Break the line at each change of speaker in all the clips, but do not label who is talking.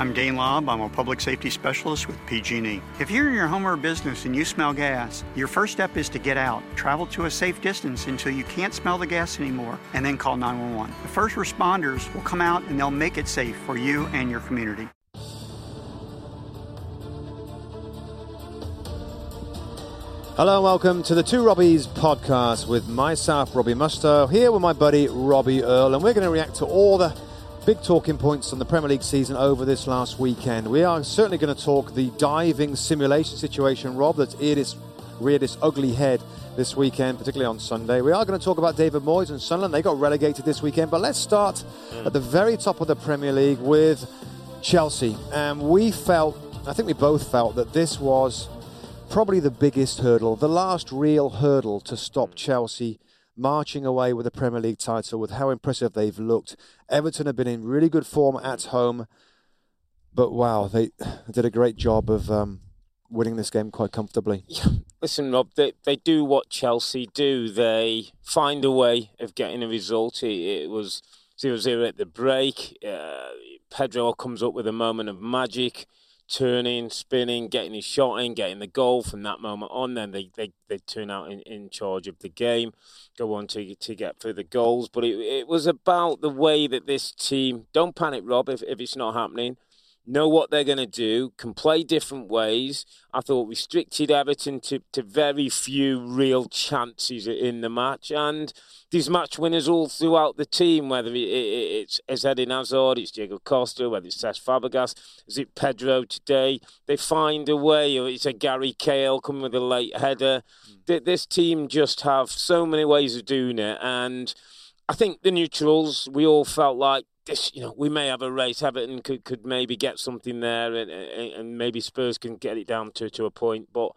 I'm Dane Lobb. I'm a public safety specialist with PG&E. If you're in your home or business and you smell gas, your first step is to get out. Travel to a safe distance until you can't smell the gas anymore, and then call 911. The first responders will come out and they'll make it safe for you and your community.
Hello and welcome to the Two Robbies podcast with myself, Robbie Mustoe, here with my buddy Robbie Earle, and we're going to react to all the big talking points on the Premier League season over this last weekend. We are certainly going to talk the diving simulation situation, Rob, that's its, reared its ugly head this weekend, particularly on Sunday. We are going to talk about David Moyes and Sunderland. They got relegated this weekend, but let's start mm. at the very top of the Premier League with Chelsea. And we felt, I think we both felt, that this was probably the biggest hurdle, the last real hurdle to stop Chelsea marching away with the Premier League title with how impressive they've looked. Everton have been in really good form at home, but wow, they did a great job of um, winning this game quite comfortably.
Listen, Rob, they, they do what Chelsea do. They find a way of getting a result. It, it was 0 0 at the break. Uh, Pedro comes up with a moment of magic turning, spinning, getting his shot in, getting the goal from that moment on. Then they, they, they turn out in, in charge of the game, go on to to get for the goals. But it, it was about the way that this team, don't panic, Rob, if, if it's not happening, know what they're going to do, can play different ways. I thought restricted Everton to, to very few real chances in the match. And these match winners all throughout the team, whether it's Eden Hazard, it's Diego Costa, whether it's Cesc Fabregas, is it Pedro today, they find a way, or it's a Gary Cahill coming with a late header. Mm. This team just have so many ways of doing it. And I think the neutrals, we all felt like this, you know, we may have a race. Everton could, could maybe get something there, and, and maybe Spurs can get it down to, to a point. But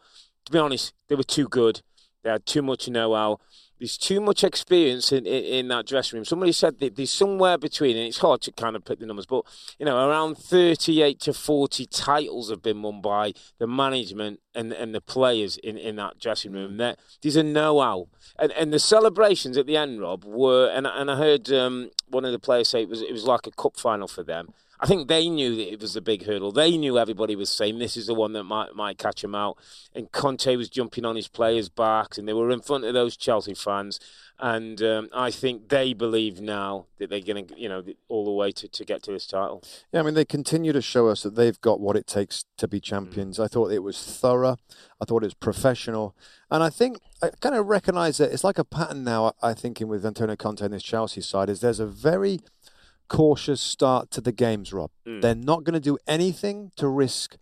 to be honest, they were too good. They had too much know-how. There's too much experience in, in, in, that dressing room. Somebody said that there's somewhere between, and it's hard to kind of put the numbers, but you know, around 38 to 40 titles have been won by the management and and the players in, in that dressing room. There, there's a know-how, and and the celebrations at the end, Rob, were, and and I heard um, one of the players say it was it was like a cup final for them. I think they knew that it was a big hurdle. They knew everybody was saying this is the one that might might catch him out. And Conte was jumping on his players' backs, and they were in front of those Chelsea fans. And um, I think they believe now that they're going to, you know, all the way to, to get to this title.
Yeah, I mean, they continue to show us that they've got what it takes to be champions. Mm. I thought it was thorough. I thought it was professional. And I think I kind of recognise that it's like a pattern now, I think, in with Antonio Conte and this Chelsea side, is there's a very cautious start to the games, Rob. Mm. They're not going to do anything to risk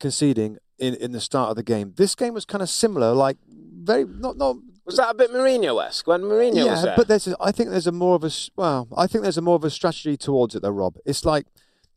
conceding in, in the start of the game. This game was kind of similar, like very not not.
Was that a bit Mourinho-esque when Mourinho
yeah,
was there?
but there's a, I think there's a more of a well, I think there's a more of a strategy towards it though, Rob. It's like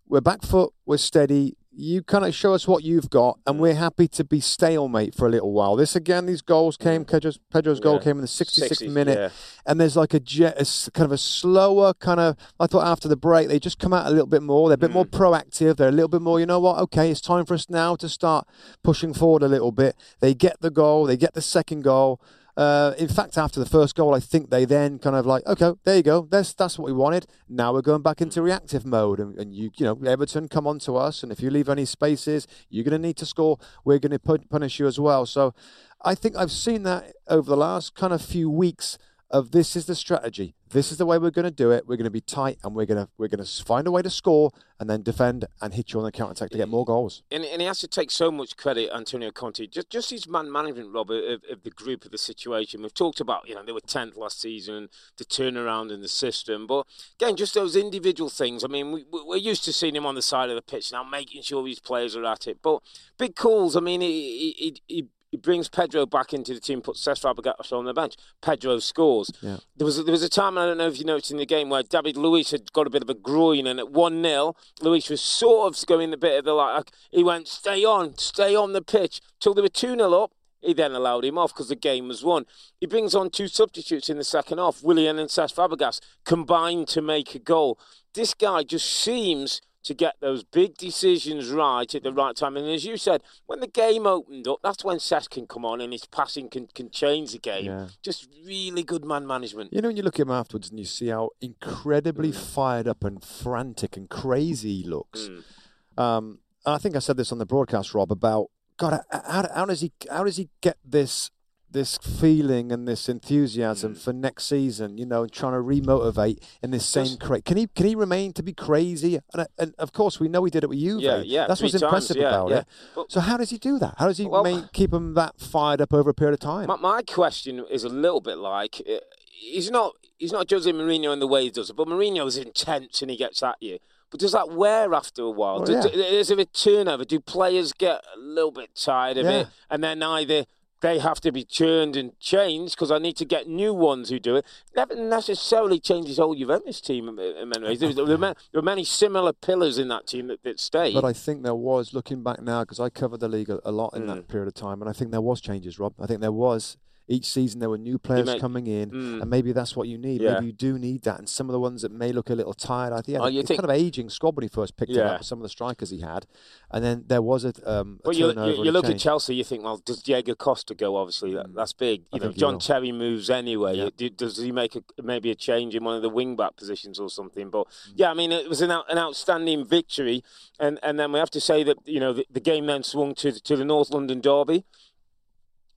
we're back foot, we're steady, you kind of show us what you've got, and we're happy to be stalemate for a little while. This again, these goals came. Pedro's, Pedro's goal yeah. came in the 66th 60, minute, yeah. and there's like a, jet, a kind of a slower kind of. I thought after the break they just come out a little bit more. They're a bit mm. more proactive. They're a little bit more. You know what? Okay, it's time for us now to start pushing forward a little bit. They get the goal. They get the second goal. Uh, in fact, after the first goal, I think they then kind of like, okay, there you go. That's that's what we wanted. Now we're going back into reactive mode, and, and you you know Everton come on to us, and if you leave any spaces, you're going to need to score. We're going to punish you as well. So, I think I've seen that over the last kind of few weeks of this is the strategy. This is the way we're going to do it. We're going to be tight, and we're going to we're going to find a way to score, and then defend and hit you on the counter attack to get more goals.
And, and, he has to take so much credit, Antonio Conte, just just his man management, Robert, of, of, the group of the situation. We've talked about you know they were tenth last season, the turnaround in the system, but again, just those individual things. I mean, we, we're used to seeing him on the side of the pitch now, making sure his players are at it. But big calls. I mean, he, he, he He brings Pedro back into the team, puts Cesc Fabregas on the bench. Pedro scores.
Yeah.
There was a, there was a time I don't know if you noticed in the game where David Luiz had got a bit of a groin, and at one 0 Luiz was sort of going a bit of the like. He went, "Stay on, stay on the pitch," till they were two 0 up. He then allowed him off because the game was won. He brings on two substitutes in the second half, Willian and Cesc Fabregas, combined to make a goal. This guy just seems to get those big decisions right at the right time. And as you said, when the game opened up, that's when Cesc can come on and his passing can, can change the game.
Yeah.
Just really good man management.
You know, when you look at him afterwards and you see how incredibly
Mm.
fired up and frantic and crazy he looks.
Mm.
Um, and I think I said this on the broadcast, Rob, about God. How, how does he? How does he get this? This feeling and this enthusiasm
Mm.
for next season, you know, and trying to remotivate in this same
Just-
cra Can he? Can he remain to be crazy? And, uh, and of course, we know he did it with you.
Yeah, yeah,
That's what's
times,
impressive
yeah,
about
yeah.
it.
But-
so how does he do that? How does he
Well-
main, keep him that fired up over a period of time?
My, my question is a little bit like uh, he's not he's not Jose Mourinho in the way he does it, but Mourinho is intense and he gets at you. But does that wear after a while?
Oh,
Do-
yeah.
do- is there a turnover? Do players get a little bit tired of
Yeah.
it, and then either they have to be churned and changed because I need to get new ones who do it? Never necessarily changes whole Juventus team in many ways. There, was- there were ma- there were many similar pillars in that team that, that stayed.
But I think there was, looking back now, because I covered the league a, a lot in
Mm.
that period of time, and I think there was changes, Rob. I think there was. Each season there were new players
make-
coming in,
Mm.
and maybe that's what you need.
Yeah.
Maybe you do need that. And some of the ones that may look a little tired, I think,
Oh,
it's
think-
kind of aging squad when he first picked it
Yeah.
up. Some of the strikers he had, and then there was a, um, a
Well, you, you, you look at. Chelsea, you think, well, does Diego Costa go? Obviously, that, that's big.
I
You know, John. Terry moves anyway.
Yeah.
Does he make a, maybe a change in one of the wing back positions or something? But
Mm.
yeah, I mean, it was an, out, an outstanding victory, and and then we have to say that you know the, the game then swung to to the North London derby,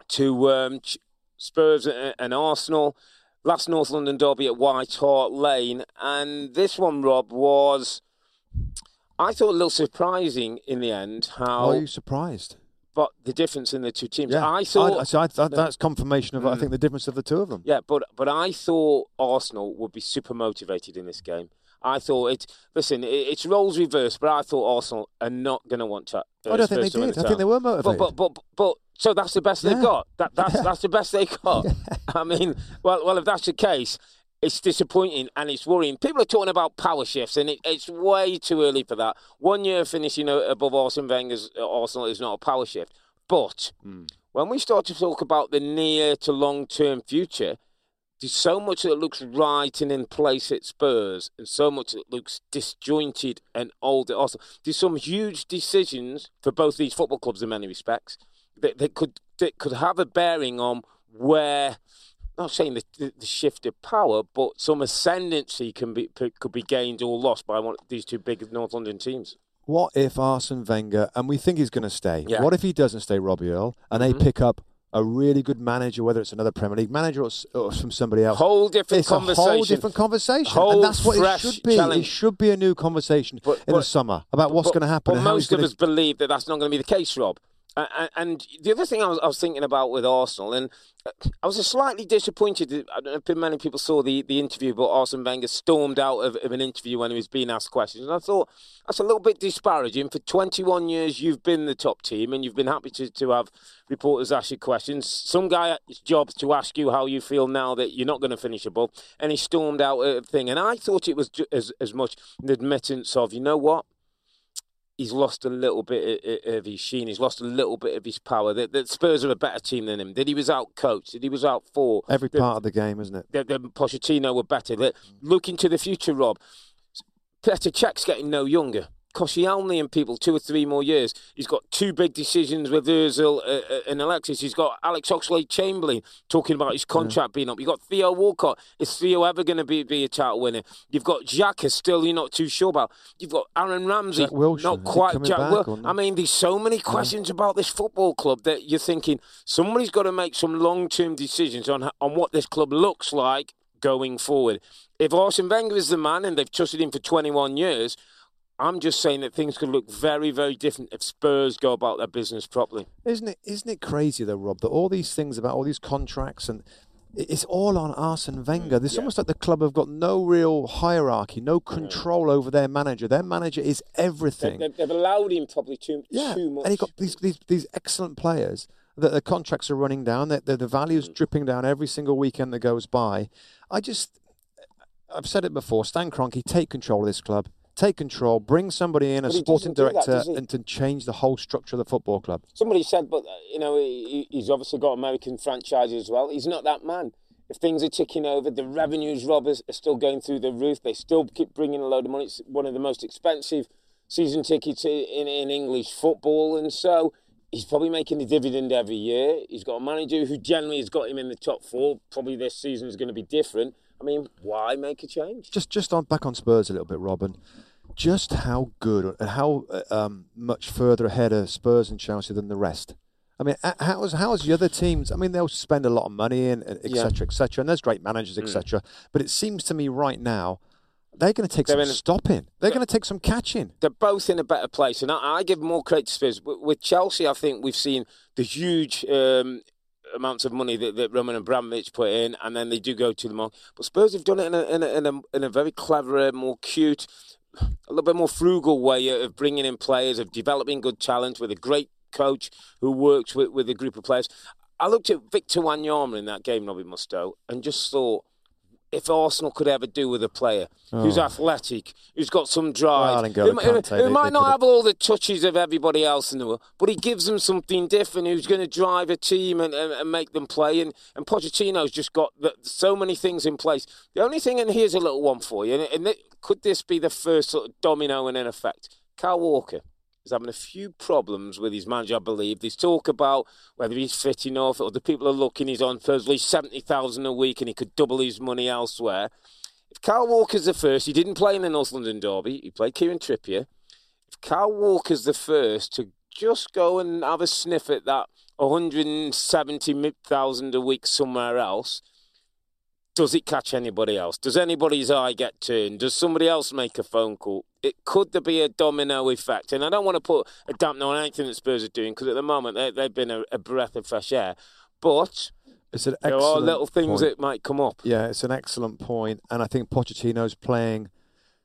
to um, Spurs and, Arsenal. Last North London derby at White Hart Lane, and this one, Rob, was. I thought a little surprising in the end how
Are you surprised?
but the difference in the two teams.
Yeah,
I thought,
I, so I, that, that's confirmation of I
Mm.
think the difference of the two of them.
yeah, but but I thought Arsenal would be super motivated in this game. I thought it. Listen, it, it's roles reversed, but I thought Arsenal are not going to want to. Uh,
I don't think they did.
the
I think they were motivated.
but but but, but so that's the best
Yeah.
they've got. That that's that's the best they got. I mean, well well if that's the case. It's disappointing and it's worrying. People are talking about power shifts, and it, it's way too early for that. One year finishing above Arsene Wenger's uh, Arsenal is not a power shift. But when we start to talk about the near to long term future, there's so much that looks right and in place at Spurs, and so much that looks disjointed and old at Arsenal. There's some huge decisions for both these football clubs in many respects that, that could that could have a bearing on where. Not saying the, the, the shift of power, but some ascendancy can be could be gained or lost by one these two big North London teams.
What if Arsene Wenger, and we think he's going to stay,
Yeah.
what if he doesn't stay, Robbie Earle, and they
Mhm.
pick up a really good manager, whether it's another Premier League manager or, or from somebody else?
Whole different
it's
conversation.
a whole different conversation,
Whole
and that's what it should be.
challenge.
It should be a new conversation
But-
in the summer about what's going to happen.
But most of us believe that that's not going to be the case, Rob. And- the other thing I was, I was thinking about with Arsenal, and uh, I was slightly disappointed. I don't know if many people saw the, the interview, but Arsene Wenger stormed out of, of an interview when he was being asked questions. And I thought that's a little bit disparaging. For 21 years, you've been the top team, and you've been happy to, to have reporters ask you questions. Some guy's job to ask you how you feel now that you're not going to finish above, and he stormed out of the thing. And I thought it was as, as much an admittance of, you know what? He's lost a little bit of- his sheen. He's lost a little bit of his power. That, that Spurs are a better team than him. That he was out coached. That he was out for.
every
that-
part of the game, isn't it?
That, that Pochettino were better. That look into the future, Rob. Petr Cech's getting no younger. Koscielny and people two or three more years. He's got two big decisions with Özil uh, uh, and Alexis. He's got Alex Oxlade-Chamberlain talking about his contract being up. You've got Theo Walcott. Is Theo ever going to be, be a title winner? You've got Xhaka still you're not too sure about. You've got Aaron Ramsey.
Jack
not quite Jack I mean, there's so many questions about this football club that you're thinking somebody's got to make some long-term decisions on, on what this club looks like going forward. If Arsene Wenger is the man and they've trusted him for 21 years, I'm just saying that things could look very, very different if Spurs go about their business properly.
Isn't it? Isn't it crazy though, Rob? That all these things about all these contracts and it's all on Arsene Wenger. There's mm,
yeah.
almost like the club have got no real hierarchy, no control over their manager. Their manager is everything.
they've, they've allowed him probably too,
yeah,
too much.
and he got these, these these excellent players. that the contracts are running down, that the, the value is mm. dripping down every single weekend that goes by. I just, I've said it before. Stan Kroenke, take control of this club. Take control. Bring somebody in, a sporting
doesn't that,
director, and to change the whole structure of the football club.
Somebody said, but uh, you know, he, he's obviously got American franchises as well. He's not that man. If things are ticking over, the revenues, robbers are still going through the roof. They still keep bringing a load of money. It's one of the most expensive season tickets in, in English football, and so he's probably making a dividend every year. He's got a manager who generally has got him in the top four. Probably this season is going to be different. I mean, why make a change?
just just on back on Spurs a little bit, Robin. Just how good and how uh, um, much further ahead are Spurs and Chelsea than the rest? I mean, uh, how's how's the other teams? I mean, they'll spend a lot of money and etc.
Yeah.
cetera, et and there's great managers, etc. cetera. But it seems to me right now they're going to take
They're
some
in
stopping. They're going to take some catching.
they're both in a better place, and I, I give more credit to Spurs. With, with Chelsea, I think we've seen the huge um, amounts of money that, that Roman Abramovich put in, and then they do go to the market. But Spurs have done it in a, in a, in a, in a very clever, more cute, a little bit more frugal way of bringing in players, of developing good talent with a great coach who works with, with a group of players. I looked at Victor Wanyama in that game, Robbie Mustoe, and just thought, if Arsenal could ever do with a player who's athletic, who's got some drive,
Well,
who, who- might not
could've-
have all the touches of everybody else in the world, but he gives them something different. Who's going to drive a team and, and, and make them play? And and Pochettino's just got the, so many things in place. The only thing, and here's a little one for you, and, and it- could this be the first sort of domino in an effect? Kyle Walker is having a few problems with his manager, I believe. There's talk about whether he's fit enough, or the people are looking. He's on seventy thousand a week, and he could double his money elsewhere. If Kyle Walker's the first, he didn't play in the North London Derby. He played Kieran Trippier. If Kyle Walker's the first to just go and have a sniff at that 170,000 a week somewhere else, does it catch anybody else? Does anybody's eye get turned? Does somebody else make a phone call? It could there be a domino effect? And I don't want to put a dampener on anything that Spurs are doing because at the moment they, they've been a, a breath of fresh air. But there are little things
point.
that might come up.
Yeah, it's an excellent point, and I think Pochettino's playing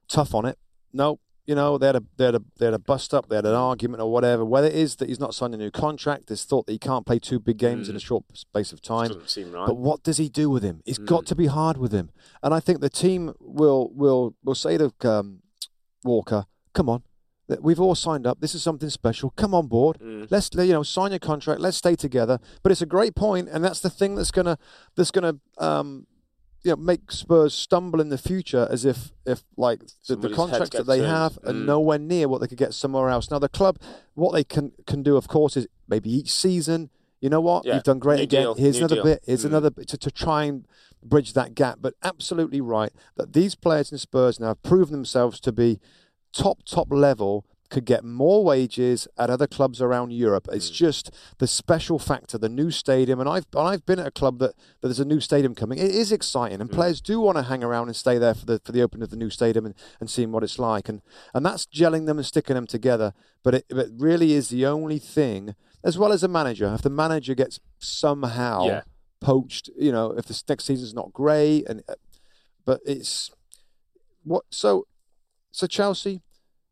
tough on it. No, you know they had a they had a they had a bust up, they had an argument or whatever. Whether it is that he's not signed a new contract, there's thought that he can't play two big games in a short space of time.
Doesn't seem right.
But what does he do with him? He's got to be hard with him, and I think the team will will will say to um, Walker, "Come on, we've all signed up. This is something special. Come on board. Let's you know sign your contract. Let's stay together." But it's a great point, and that's the thing that's gonna that's gonna um, you know make Spurs stumble in the future, as if if like the, the contracts that they
turned.
have are
Mm.
nowhere near what they could get somewhere else. Now the club, what they can can do, of course, is maybe each season. You know what?
Yeah,
You've done great
new
again.
deal,
Here's
new
another
deal.
bit. Here's
Mm.
another bit to, to try and bridge that gap. But absolutely right that these players in Spurs now have proven themselves to be top top level. Could get more wages at other clubs around Europe. It's
Mm.
just the special factor, the new stadium, and I've and I've been at a club that, that there's a new stadium coming. It is exciting,
Mm.
and players do want to hang around and stay there for the for the opening of the new stadium and, and seeing what it's like, and and that's gelling them and sticking them together. But it, it really is the only thing, as well as a manager. If the manager gets somehow
Yeah.
poached, you know, if the next season's not great, and but it's what so so Chelsea.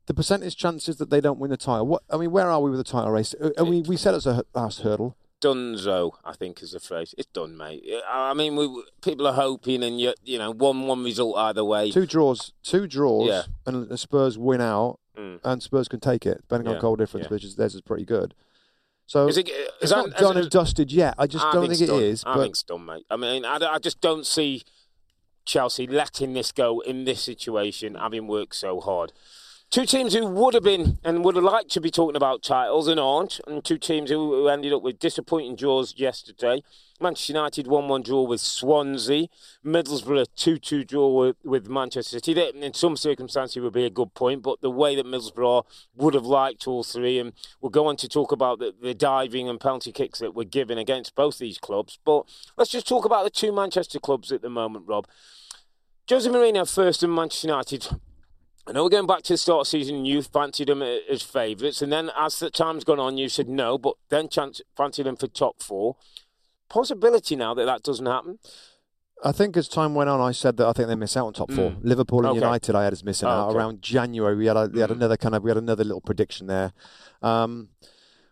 The percentage chances that they don't win the title. What I mean, where are we with the title race? Uh, And we we said it's a last hurdle.
Dunzo, I think is the phrase. It's done, mate. I mean, we people are hoping, and you, you know, one one result either way.
Two draws, two draws,
Yeah.
and the Spurs win out,
Mm.
and Spurs can take it, depending on goal difference,
yeah.
which is theirs is pretty good. So
Is it?
it's
Is
not
that,
done
is-
and dusted yet. I just
I
don't
think
think
it's
it
done.
is.
I
But
think it's done, mate. I mean, I, I just don't see Chelsea letting this go in this situation, having worked so hard. Two teams who would have been and would have liked to be talking about titles and aren't, and two teams who, who ended up with disappointing draws yesterday. Manchester United 1 1 draw with Swansea. Middlesbrough 2 2 draw with, with Manchester City. That, in some circumstances, would be a good point, but the way that Middlesbrough would have liked all three, and we'll go on to talk about the, the diving and penalty kicks that were given against both these clubs. But let's just talk about the two Manchester clubs at the moment, Rob. Jose Mourinho first and Manchester United. I know we're going back to the start of the season and you fancied them as favourites, and then as the time's gone on, you said no, but then chance, fancied them for top four. Possibility now that that doesn't happen.
I think as time went on, I said that I think they miss out on top four.
Mm.
Liverpool and
Okay.
United, I had as missing
Oh,
out
okay.
around January. We had a, we had
Mm.
another kind of we had another little prediction there. Um,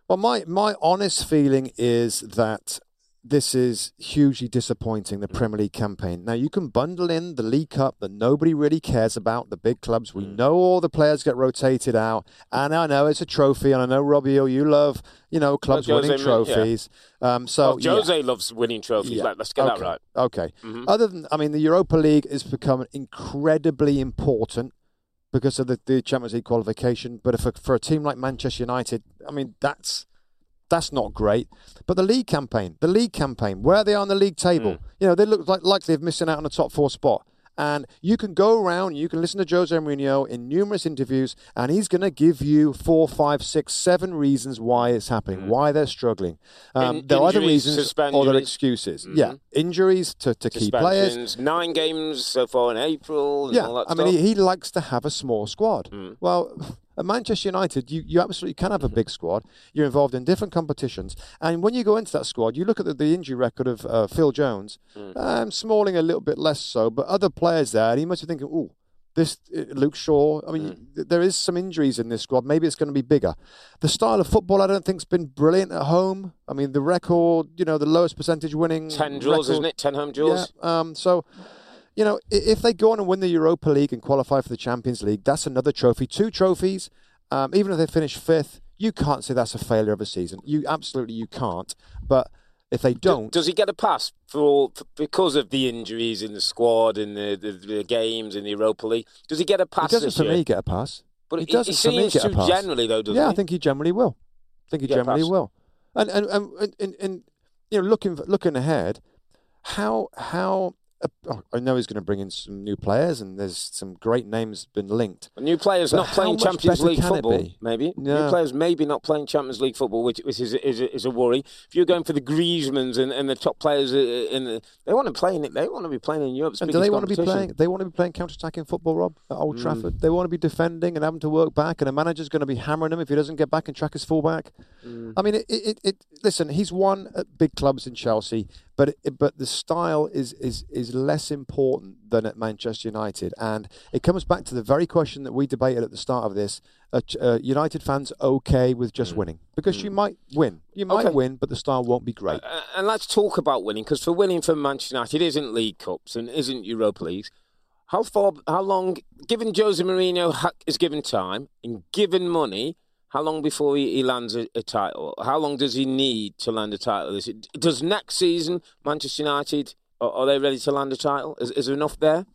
Well, my my honest feeling is that this is hugely disappointing. The
Mm.
Premier League campaign. Now you can bundle in the League Cup that nobody really cares about. The big clubs.
Mm.
We know all the players get rotated out, and I know it's a trophy. And I know Robbio, you love you know clubs
Jose
winning
Mourinho, yeah.
trophies. Um, so
well,
yeah.
Jose loves winning trophies.
Yeah.
Let, us get
okay.
that right.
Okay.
Mhm.
Other than, I mean, the Europa League has become incredibly important because of the, the Champions League qualification. But if a, for a team like Manchester United, I mean, that's that's not great. But the league campaign, the league campaign, where they are on the league table,
Mm.
you know, they look like like they're missing out on the top four spot. And you can go around, you can listen to Jose Mourinho in numerous interviews, and he's going to give you four, five, six, seven reasons why it's happening, why they're struggling. Um,
Mm. In-
there are other reasons or there are
injuries.
excuses.
Mhm.
Yeah, injuries to, to key players.
Nine games so far in April. And
Yeah,
all that
I mean, he, he likes to have a small squad.
Mm.
Well, at Manchester United, you, you absolutely can have a big squad. You're involved in different competitions. And when you go into that squad, you look at the, the injury record of uh, Phil Jones,
Mm.
um, Smalling a little bit less so, but other players there, and he must be thinking, oh, this uh, Luke Shaw. I mean,
Mm.
there is some injuries in this squad. Maybe it's going to be bigger. The style of football, I don't think's been brilliant at home. I mean, the record, you know, the lowest percentage winning.
ten draws,
record-
isn't it? Ten home draws.
yeah. Um, so, you know, if they go on and win the Europa League and qualify for the Champions League, that's another trophy. Two trophies. Um, even if they finish fifth, you can't say that's a failure of a season. You absolutely you can't. But if they
Do-
don't,
does he get a pass for, for because of the injuries in the squad and the, the, the games in the Europa League? Does he get a pass?
he
doesn't
for
year?
me get a pass.
but
he
he,
doesn't
he
for me
seems
get a
to
pass.
generally though, doesn't
yeah,
he?
I think he generally will. I think he generally will. And and and and, and, you know, looking looking ahead, how how uh, oh, I know he's going to bring in some new players, and there's some great names been linked.
New players
But
not playing Champions League football, maybe.
Yeah.
New players maybe not playing Champions League football, which, which is, is, a, is a worry. If you're going for the Griezmanns and, and the top players uh, in the, they want to play in it. They want to be playing in Europe's
And do they want to be playing? They want to be playing counter-attacking football, Rob, at Old
Mm.
Trafford. They want to be defending and having to work back, and a manager's going to be hammering him if he doesn't get back and track his fullback.
Mm.
I mean, it, it, it. Listen, he's won at big clubs in Chelsea, but it, but the style is is is less important than at Manchester United, and it comes back to the very question that we debated at the start of this: uh, uh, United fans okay with just winning because you might win, you might
Mm. Okay.
win, but the style won't be great.
Uh, and let's talk about winning because for winning for Manchester United isn't League Cups and isn't Europa Leagues. How far? How long? Given Jose Mourinho is given time and given money, how long before he, he lands a, a title? How long does he need to land a title? Is it, does next season Manchester United are, are they ready to land a title? Is, is there enough there?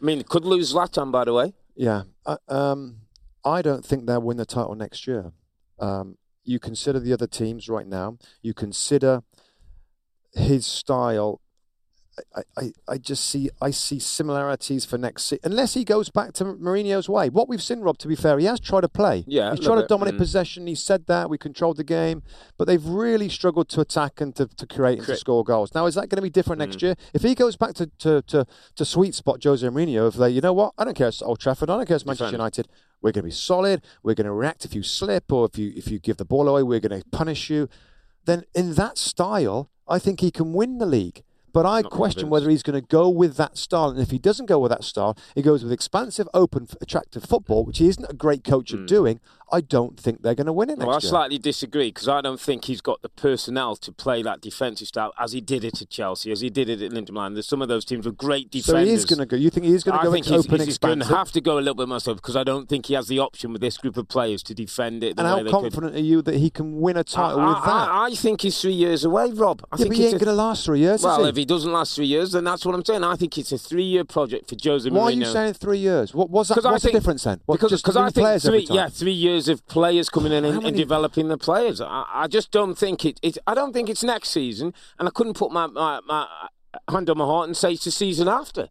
I mean, could lose Zlatan by the way.
Yeah, I, um, I don't think they'll win the title next year. Um, you consider the other teams right now. You consider his style. I, I, I just see I see similarities for next season. Unless he goes back to Mourinho's way. What we've seen, Rob, to be fair, he has tried to play.
Yeah,
he's tried to dominate
Mm.
possession. He said that we controlled the game, but they've really struggled to attack and to, to create and to score goals. Now, is that going to be different next
Mm.
year? If he goes back to, to, to, to sweet spot Jose Mourinho, if they, you know what, I don't care, it's Old Trafford, I don't care, it's Manchester
Defend.
United. We're going to be solid. We're going to react if you slip or if you if you give the ball away. We're going to punish you. Then in that style, I think he can win the league. But I
Not
question
convinced.
whether he's going to go with that style. And if he doesn't go with that style, he goes with expansive, open, attractive football, which he isn't a great coach
Hmm.
at doing. I don't think they're going to win it next
Well, I
year.
slightly disagree because I don't think he's got the personnel to play that defensive style as he did it at Chelsea, as he did it at Milan. There's some of those teams with great
so
defenders.
he is going to go. You think he is going to
I
go
think
ex-
he's,
open,
he's going to have to go a little bit myself because I don't think he has the option with this group of players to defend it. The
and how confident are you that he can win a title
I,
with that?
I, I think he's three years away, Rob. I
yeah,
think
but he ain't going to last three years,
well,
is
if he doesn't last three years, then that's what I'm saying. I think it's a three-year project for Jose Mourinho.
Why are you saying three years? What was that? What's the
think-
difference then? What,
because because I think
players
three, yeah, three years of players coming in and, and developing the players. I, I just don't think it, it. I don't think it's next season, and I couldn't put my, my, my hand on my heart and say it's the season after.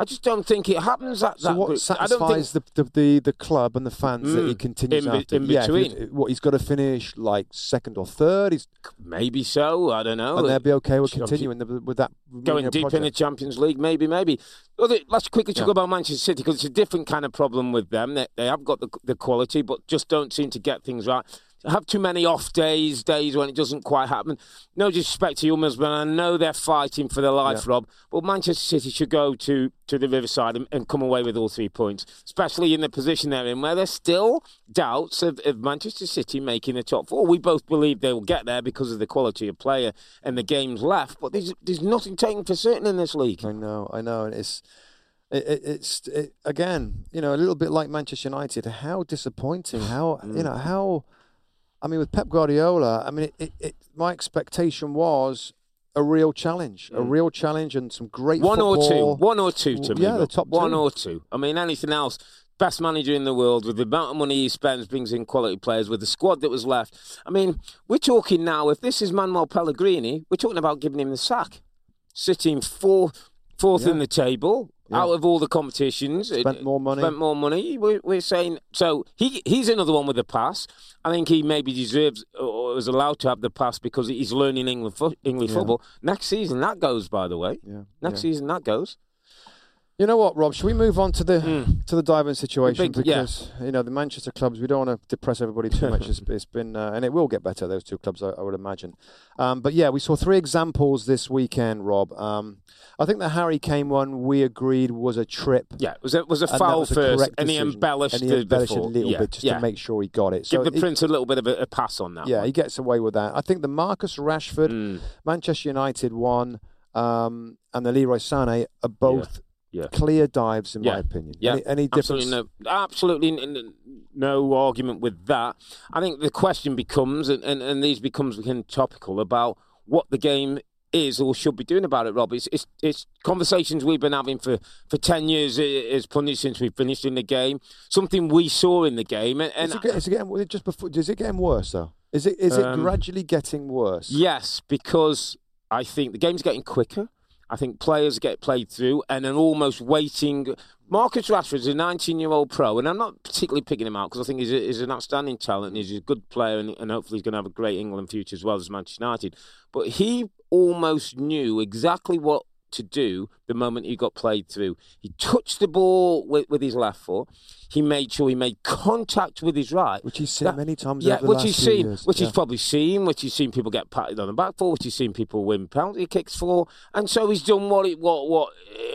I just don't think it happens. That,
So
that
what
don't think
satisfies the, the, the club and the fans that he
Mm,
continues
in
after?
in
yeah,
between.
he- what he's got to finish like second or third, he's,
maybe so. I don't know.
and they'll be okay with continuing the, with that
going deep in the. Champions League, maybe, maybe. Let's quickly talk
Yeah.
about Manchester City because it's a different kind of problem with them. They, they have got the, the quality, but just don't seem to get things right. Have too many off days, days when it doesn't quite happen. No disrespect to Hummels, but I know they're fighting for their life, yeah. Rob. But Manchester City should go to, to the Riverside and, and, come away with all three points, especially in the position they're in, where there's still doubts of, of Manchester City making the top four. We both believe they will get there because of the quality of player and the games left, but there's, there's nothing taken for certain in this league.
I know, I know. And it's it, it, it's it, again, you know, a little bit like Manchester United. How disappointing! How you mm. know how? I mean, with Pep Guardiola, I mean, it, my expectation was a real challenge, a mm. real challenge, and some great
one
football.
or two, one or two to
me. Yeah, the top
one
two.
or two. I mean, anything else. Best manager in the world with the amount of money he spends, brings in quality players with the squad that was left. I mean, we're talking now. If this is Manuel Pellegrini, we're talking about giving him the sack, sitting fourth, fourth yeah. in the table, yeah. out of all the competitions.
Spent more money.
Spent more money. We're, we're, saying so. He he's another one with the pass. I think he maybe deserves or is allowed to have the pass because he's learning England fo- English yeah. football. Next season that goes. By the way, yeah. Next season that goes.
You know what, Rob? Should we move on to the mm. to the diving situation big, because yeah. you know the Manchester clubs. We don't want to depress everybody too much. it's, it's been uh, and it will get better. Those two clubs, I, I would imagine. Um, but yeah, we saw three examples this weekend, Rob. Um, I think the Harry Kane one we agreed was a trip.
Yeah, it was a, was a foul was first, and he embellished,
and he embellished a little yeah, bit just yeah. to make sure he got it.
So Give the he, Prince a little bit of a, a, pass on that.
Yeah,
one.
he gets away with that. I think the Marcus Rashford, mm. Manchester United one, um, and the Leroy Sané are both yeah. clear dives, in
yeah.
my opinion.
Yeah,
any, any difference?
Absolutely no, absolutely no argument with that. I think the question becomes, and, and, and these becomes become topical about what the game is or should be doing about it, Rob. It's, it's, it's conversations we've been having for, for 10 years as pundits since we finished in the game. Something we saw in the game. And, and
is, it, is it getting, just before, is it getting worse, though? Is it, is um, it gradually getting worse?
Yes, because I think the game's getting quicker. I think players get played through and then almost waiting. Marcus Rashford is a 19 year old pro, and I'm not particularly picking him out because I think he's, a, he's, an outstanding talent and he's a good player, and, and hopefully he's going to have a great England future as well as Manchester United. But he almost knew exactly what to do the moment he got played through. He touched the ball with, with his left foot. He made sure he made contact with his right,
which he's seen that, many times.
Yeah,
which
he's
seen,
years. which yeah. he's probably seen, which he's seen people get patted on the back for, which he's seen people win penalty kicks for, and so he's done what it, what what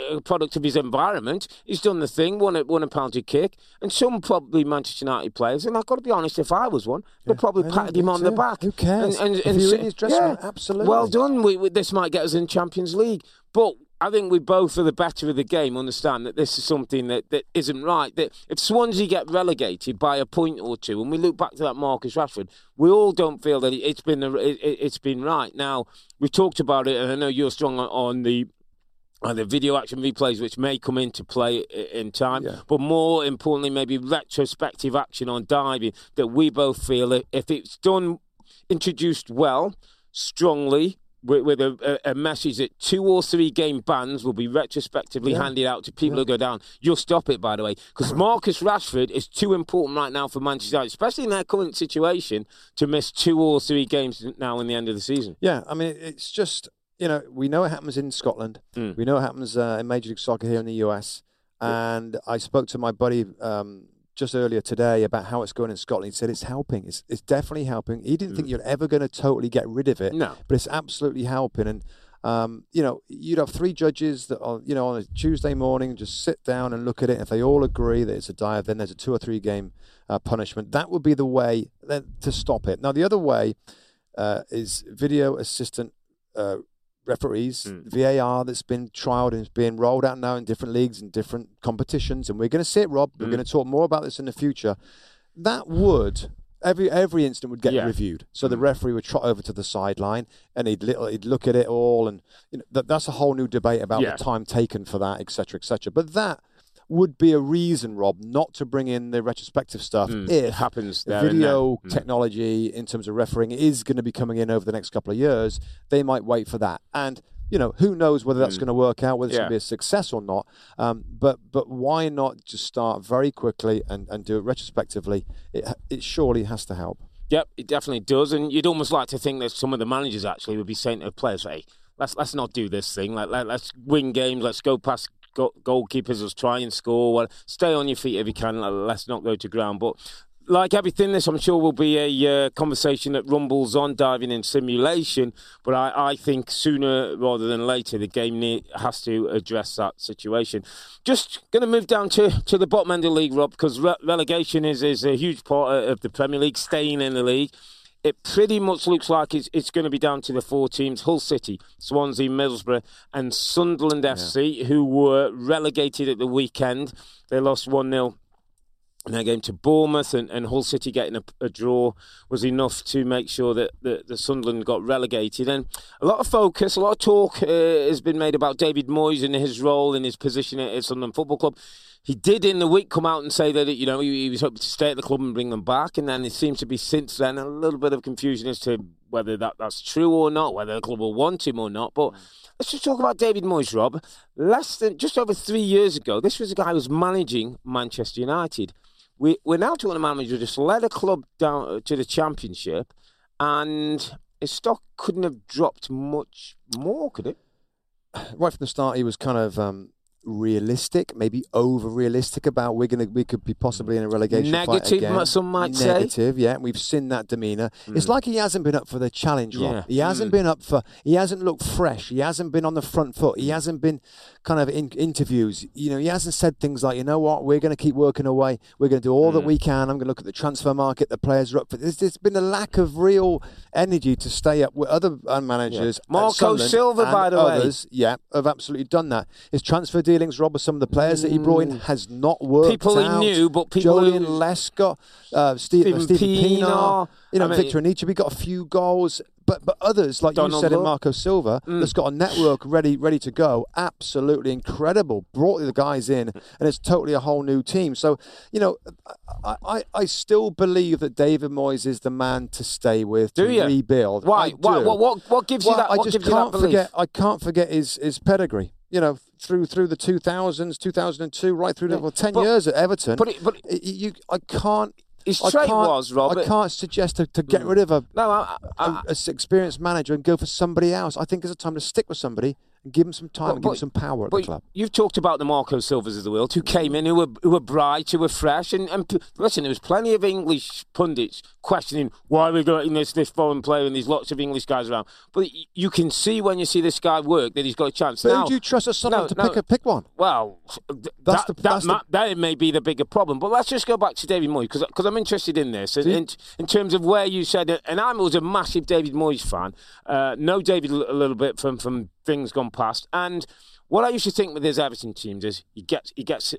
uh, product of his environment. He's done the thing, won a won a penalty kick, and some probably Manchester United players, and I've got to be honest, if I was one, yeah. would probably patted him on
too.
the back.
Who cares? And, and, and, if you're in his dressing yeah, room, absolutely.
Well done. We, we, this might get us in Champions League, but I think we both, for the better of the game, understand that this is something that, that isn't right. That if Swansea get relegated by a point or two, and we look back to that Marcus Rashford, we all don't feel that it's been a, it's been right. Now we've talked about it, and I know you're strong on the on the video action replays, which may come into play in time, yeah. but more importantly, maybe retrospective action on diving that we both feel if it's done, introduced well, strongly, with, with a, a, message that two or three game bans will be retrospectively yeah. handed out to people yeah. who go down. You'll stop it, by the way, because Marcus Rashford is too important right now for Manchester United, especially in their current situation, to miss two or three games now in the end of the season.
Yeah, I mean, it's just you know we know it happens in Scotland, mm. we know it happens uh, in Major League Soccer here in the US, and I spoke to my buddy. Um, just earlier today about how it's going in Scotland. He said it's helping. It's, it's definitely helping. He didn't mm. think you're ever going to totally get rid of it.
No.
But it's absolutely helping. And, um, you know, you'd have three judges that, are, you know, on a Tuesday morning just sit down and look at it. If they all agree that it's a dive, then there's a two or three game uh, punishment. That would be the way to stop it. Now, the other way uh, is video assistant uh, referees, mm. VAR that's been trialed and is being rolled out now in different leagues and different competitions. And we're going to see it, Rob. We're mm. going to talk more about this in the future. That would every every incident would get yeah. reviewed. So mm. the referee would trot over to the sideline and he'd little, he'd look at it all, and you know, that, that's a whole new debate about yeah. the time taken for that, etc., etc. But that would be a reason, Rob, not to bring in the retrospective stuff mm, if
it happens
video
mm.
technology in terms of refereeing is going to be coming in over the next couple of years. They might wait for that. And you know, who knows whether that's mm. going to work out, whether it's yeah. going to be a success or not. Um, but but why not just start very quickly and, and do it retrospectively? It it surely has to help.
Yep, it definitely does. And you'd almost like to think that some of the managers actually would be saying to players, "Hey, let's let's not do this thing. Like let, us win games. Let's go past goalkeepers. Let's try and score. Well, stay on your feet if you can. Let's not go to ground. But like everything, this I'm sure will be a uh, conversation that rumbles on diving in simulation. But I, I think sooner rather than later, the game need, has to address that situation. Just going to move down to, to the bottom end of the league, Rob, because re- relegation is, is a huge part of the Premier League, staying in the league. It pretty much looks like it's, it's going to be down to the four teams Hull City, Swansea, Middlesbrough, and Sunderland yeah. FC, who were relegated at the weekend. They lost 1 0 in their game to Bournemouth and, and Hull City getting a, a, draw was enough to make sure that the, the, Sunderland got relegated. And a lot of focus, a lot of talk uh, has been made about David Moyes and his role in his position at Sunderland Football Club. He did in the week come out and say that you know he, he was hoping to stay at the club and bring them back, and then it seems to be since then a little bit of confusion as to whether that, that's true or not, whether the club will want him or not. But let's just talk about David Moyes, Rob. Less than just over three years ago, this was a guy who was managing Manchester United we, we're now talking about manager who just led a club down to the championship, and his stock couldn't have dropped much more, could it?
Right from the start, he was kind of um, realistic, maybe over realistic about we're gonna we could be possibly in a relegation
negative,
fight again.
some might
negative, say. Negative, yeah. We've seen that demeanour. Mm. It's like he hasn't been up for the challenge, Rob. Yeah. He hasn't mm. been up for. He hasn't looked fresh. He hasn't been on the front foot. He hasn't been kind of in interviews. You know, he hasn't said things like, you know what, we're going to keep working away. We're going to do all mm. that we can. I'm going to look at the transfer market. The players are up for. There's, there's been a lack of real energy to stay up with other uh, managers.
Yeah. Marco Silva, by the
others,
way,
yeah, have absolutely done that. His transfer dealings, Rob, with some of the players that he brought in mm. has not worked.
People
out.
he knew, but people
Joleon Lescott, uh, Steve,
Stephen,
uh, Steven
Pienaar,
you know, I mean, Victor Anichebe got a few goals. But but others, like Donald you said, in Marco Silva, mm. that's got a network ready ready to go. Absolutely incredible. Brought the guys in, and it's totally a whole new team. So you know, I I, I still believe that David Moyes is the man to stay with
do
to
you?
rebuild.
Why? What, what, what, what gives
well,
you that?
I just can't forget. I can't forget his his pedigree you know, through through the 2000s, 2002, right through the well, 10 but, years at Everton.
But, it, but
you, I can't.
His trait was, Robert.
I can't suggest to, to get mm. rid of a, no, I, I, a, a experienced manager and go for somebody else. I think it's a time to stick with somebody and give him some time but, and give him some power at the club.
You've talked about the Marco Silvas of the world who came in, who were, who were bright, who were fresh. And, and listen, there was plenty of English pundits questioning why we're getting this, this foreign player and there's lots of English guys around. But you can see when you see this guy work that he's got a chance.
But
now,
do you trust a son no, to no, pick, a, pick one?
Well, that's that, the, that's that, the... that may be the bigger problem. But let's just go back to David Moyes because I'm interested in this. In, in, in, terms of where you said, and I was a massive David Moyes fan. Uh, know David a little bit from, from things gone past. And what I used to think with his Everton teams is he gets he gets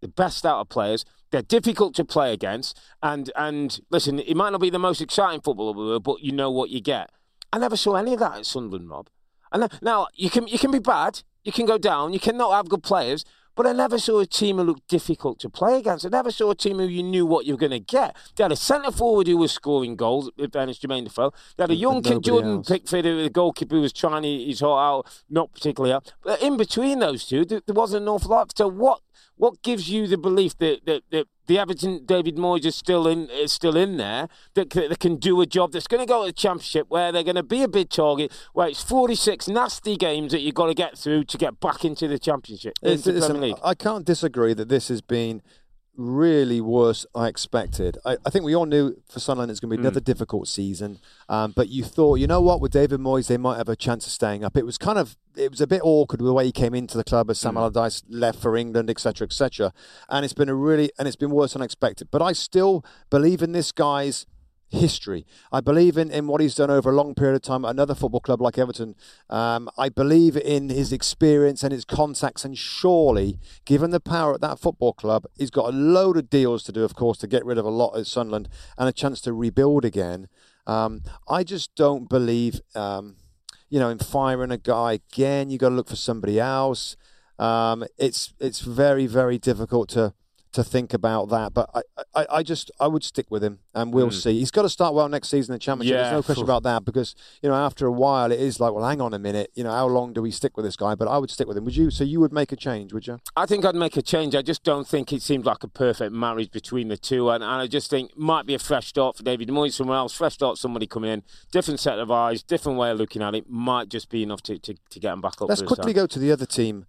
the best out of players. They're difficult to play against, and and listen, it might not be the most exciting football, but you know what you get. I never saw any of that at Sunderland, Rob. And now you can you can be bad, you can go down, you cannot have good players, but I never saw a team who looked difficult to play against. I never saw a team who you knew what you were going to get. They had a centre forward who was scoring goals, if Dennis Jermain Defoe. They had a young kid, Jordan else. Pickford, the goalkeeper who was trying his heart out, not particularly out. But in between those two, there wasn't an awful lot. So what what gives you the belief that, that, that the Everton David Moyes is still in is still in there that, that can do a job that's going to go to the Championship where they're going to be a big target where it's 46 nasty games that you've got to get through to get back into the Championship into the Premier League.
I can't disagree that this has been really worse I expected. I, I, think we all knew for Sunderland it's going to be another mm. difficult season. Um, but you thought, you know what, with David Moyes, they might have a chance of staying up. It was kind of, it was a bit awkward with the way he came into the club as Sam mm. Allardyce left for England, etc., etc. And it's been a really, and it's been worse than expected. But I still believe in this guy's history. I believe in, in what he's done over a long period of time at another football club like Everton. Um, I believe in his experience and his contacts, and surely, given the power at that football club, he's got a load of deals to do, of course, to get rid of a lot at Sunderland and a chance to rebuild again. Um, I just don't believe, um, you know, in firing a guy again. You got to look for somebody else. Um, it's it's very very difficult to to think about that. But I, I, I just I would stick with him, and we'll mm. see. He's got to start well next season in the championship. Yeah, There's no question about that because you know after a while it is like, well, hang on a minute. You know, how long do we stick with this guy? But I would stick with him. Would you? So you would make a change, would you?
I think I'd make a change. I just don't think it seems like a perfect marriage between the two, and, and I just think might be a fresh start for David Moyes somewhere else. Fresh start, somebody coming in, different set of eyes, different way of looking at it. Might just be enough to, to, to get him back up.
Let's quickly go to the other team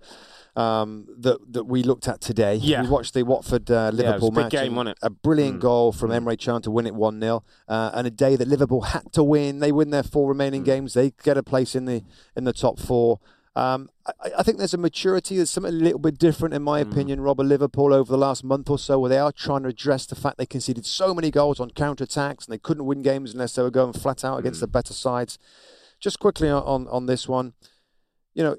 um, that that we looked at today.
Yeah.
We watched the Watford uh, Liverpool
a big
match.
game, wasn't it?
A brilliant
Mm.
goal from Emre Can to win it 1 0. Uh, and a day that Liverpool had to win. They win their four remaining
Mm.
games. They get a place in the in the top four. Um, I, I think there's a maturity. There's something a little bit different, in
Mm.
my opinion, Rob, of Liverpool over the last month or so, where they are trying to address the fact they conceded so many goals on counter attacks and they couldn't win games unless they were going flat out
Mm.
against the better sides. Just quickly on, on, on this one, you know,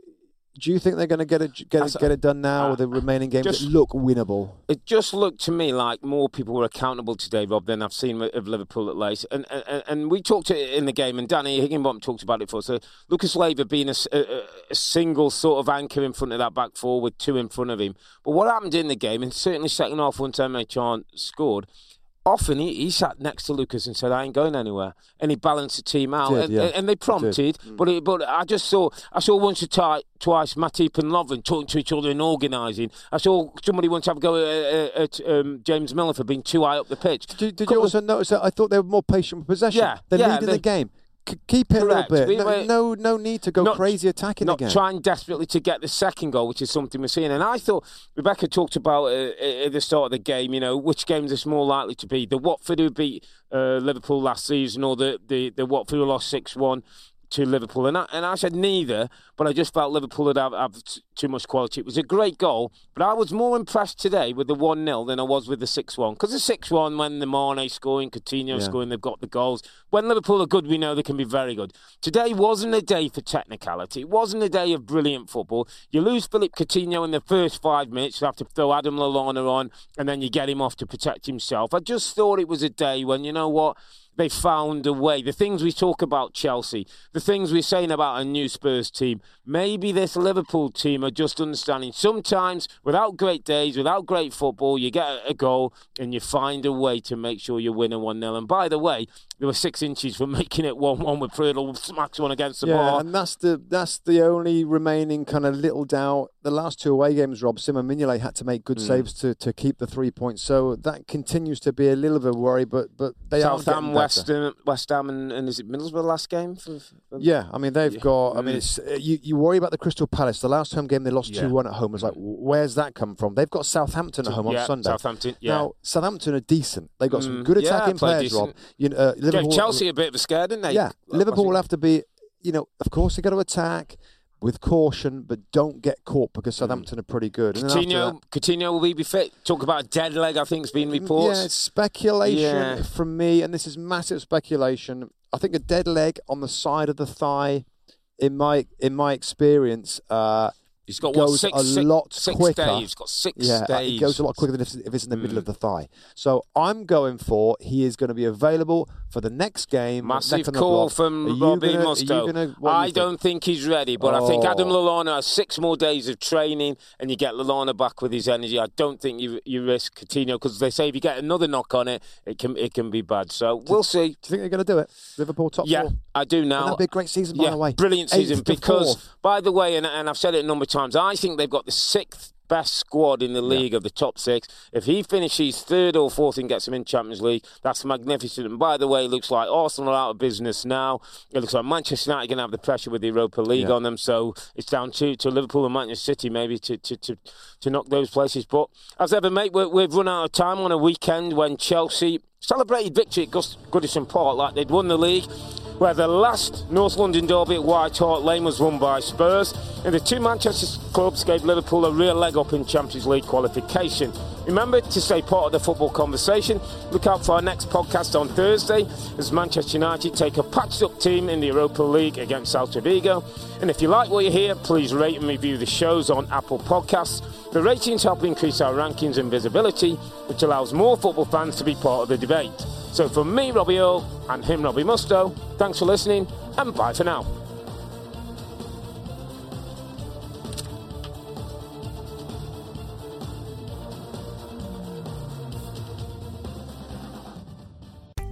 do you think they're going to get it get it, get it done now with the remaining games
just-
look winnable?
It just looked to me like more people were accountable today, Rob, than I've seen of Liverpool at least. And and, and we talked it in the game, and Danny Higginbotham talked about it for us. So Lucas Leiva being a single sort of anchor in front of that back four with two in front of him. But what happened in the game, and certainly second half once Emre Can scored, often he, he sat next to Lucas and said, "I ain't going anywhere," and he balanced the team out,
Did,
and,
yeah.
and they prompted. But it, but I just saw I saw once or twice Matip and Lovren talking to each other and organising. I saw somebody once have a go at, at um, James Milner for being too high up the pitch.
Did, did you also notice that I thought they were more patient with possession?
Yeah,
they're
yeah,
leading
they-
the game. C- keep it
Correct.
a little
We
bit. No,
were-
no, no need to go
not-
crazy attacking
not
again.
trying desperately to get the second goal, which is something we're seeing. And I thought Rebecca talked about uh, at the start of the game. You know, which games is more likely to be the Watford who beat uh, Liverpool last season, or the the, the Watford who lost six one to Liverpool. And I, and I said neither, but I just felt Liverpool had have, have too much quality. It was a great goal, but I was more impressed today with the 1 0 than I was with the 6 1. Because the 6 1, when the Mane scoring, Coutinho
Yeah.
scoring, they've got the goals. When Liverpool are good, we know they can be very good. Today wasn't a day for technicality. It wasn't a day of brilliant football. You lose Philippe Coutinho in the first five minutes, you have to throw Adam Lallana on, and then you get him off to protect himself. I just thought it was a day when, you know what? They found a way. The things we talk about Chelsea, the things we're saying about a new Spurs team, maybe this Liverpool team are just understanding. Sometimes, without great days, without great football, you get a goal and you find a way to make sure you win a 1 0. And by the way, there were six inches from making it 1 1 with Prödl smacks one against the
yeah,
bar.
and that's the that's the only remaining kind of little doubt. The last two away games, Rob Simon Mignolet had to make
Hmm.
good saves to, to keep the three points. So that continues to be a little bit of a worry, but but they getting
West. Ham, West Ham, and, and is it Middlesbrough last game? For, for-
Yeah, I mean they've
Yeah.
got. I mean,
Mm.
it's uh, you. You worry about the Crystal Palace. The last home game they lost
Yeah.
two one at home. It's like, where's that come from? They've got Southampton at home
yeah,
on Sunday.
Southampton, yeah.
Now Southampton are decent. They've got some
Mm,
good attacking
play
players, Rob. You know, uh, Liverpool,
Gave Chelsea a bit of a scare, didn't they?
Yeah,
last
Liverpool will have to be. You know, of course they got to attack with caution, but don't get caught because Southampton are pretty good. Then after
Coutinho, Coutinho will he be fit? Talk about a dead leg. I think has been reported.
Yeah, speculation
Yeah.
from me, and this is massive speculation. I think a dead leg on the side of the thigh, in my in my experience, uh,
He's got what,
goes
six,
a
six-
lot
six
quicker.
days. He's got six
yeah,
days.
it goes a lot quicker than if, if it's in the middle
Mm.
of the thigh. So I'm going for he is going to be available for the next game.
Massive
next
call from Robbie
gonna-
Mustoe.
gonna- what
I
think?
don't think he's ready, but I think Adam
Oh.
Lallana has six more days of training, and you get Lallana back with his energy. I don't think you you risk Coutinho because they say if you get another knock on it, it can it can be bad. So we'll see.
Do you think they're going to do it? Liverpool top
Yeah,
four.
I do now.
That'd be a great season, by
yeah,
the way.
brilliant season
to
because, by the way, and, and I've said it a number of times, I think they've got the sixth best squad in the league of the top six. If he finishes third or fourth and gets them in Champions League, that's magnificent. And by the way, it looks like Arsenal are out of business now. It looks like Manchester United are going to have the pressure with the Europa League
Yeah.
on them. So it's down to, to Liverpool and Manchester City maybe to, to, to, to knock those places. But as ever, mate, we we've run out of time on a weekend when Chelsea celebrated victory at Gus- Goodison Park like they'd won the league where the last North London derby at White Hart Lane was won by Spurs, and the two Manchester clubs gave Liverpool a real leg up in Champions League qualification. Remember to stay part of the football conversation. Look out for our next podcast on Thursday as Manchester United take a patched up team in the Europa League against Celta Vigo. And if you like what you hear, please rate and review the shows on Apple Podcasts. The ratings help increase our rankings and visibility, which allows more football fans to be part of the debate. So from me, Robbie Earle, and him, Robbie Mustoe, thanks for listening, and bye for now.